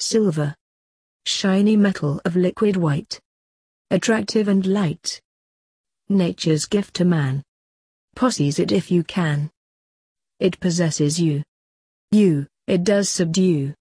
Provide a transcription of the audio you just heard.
Silver. Shiny metal of liquid white. Attractive and light. Nature's gift to man. Posses it if you can. It possesses you. You, it does subdue.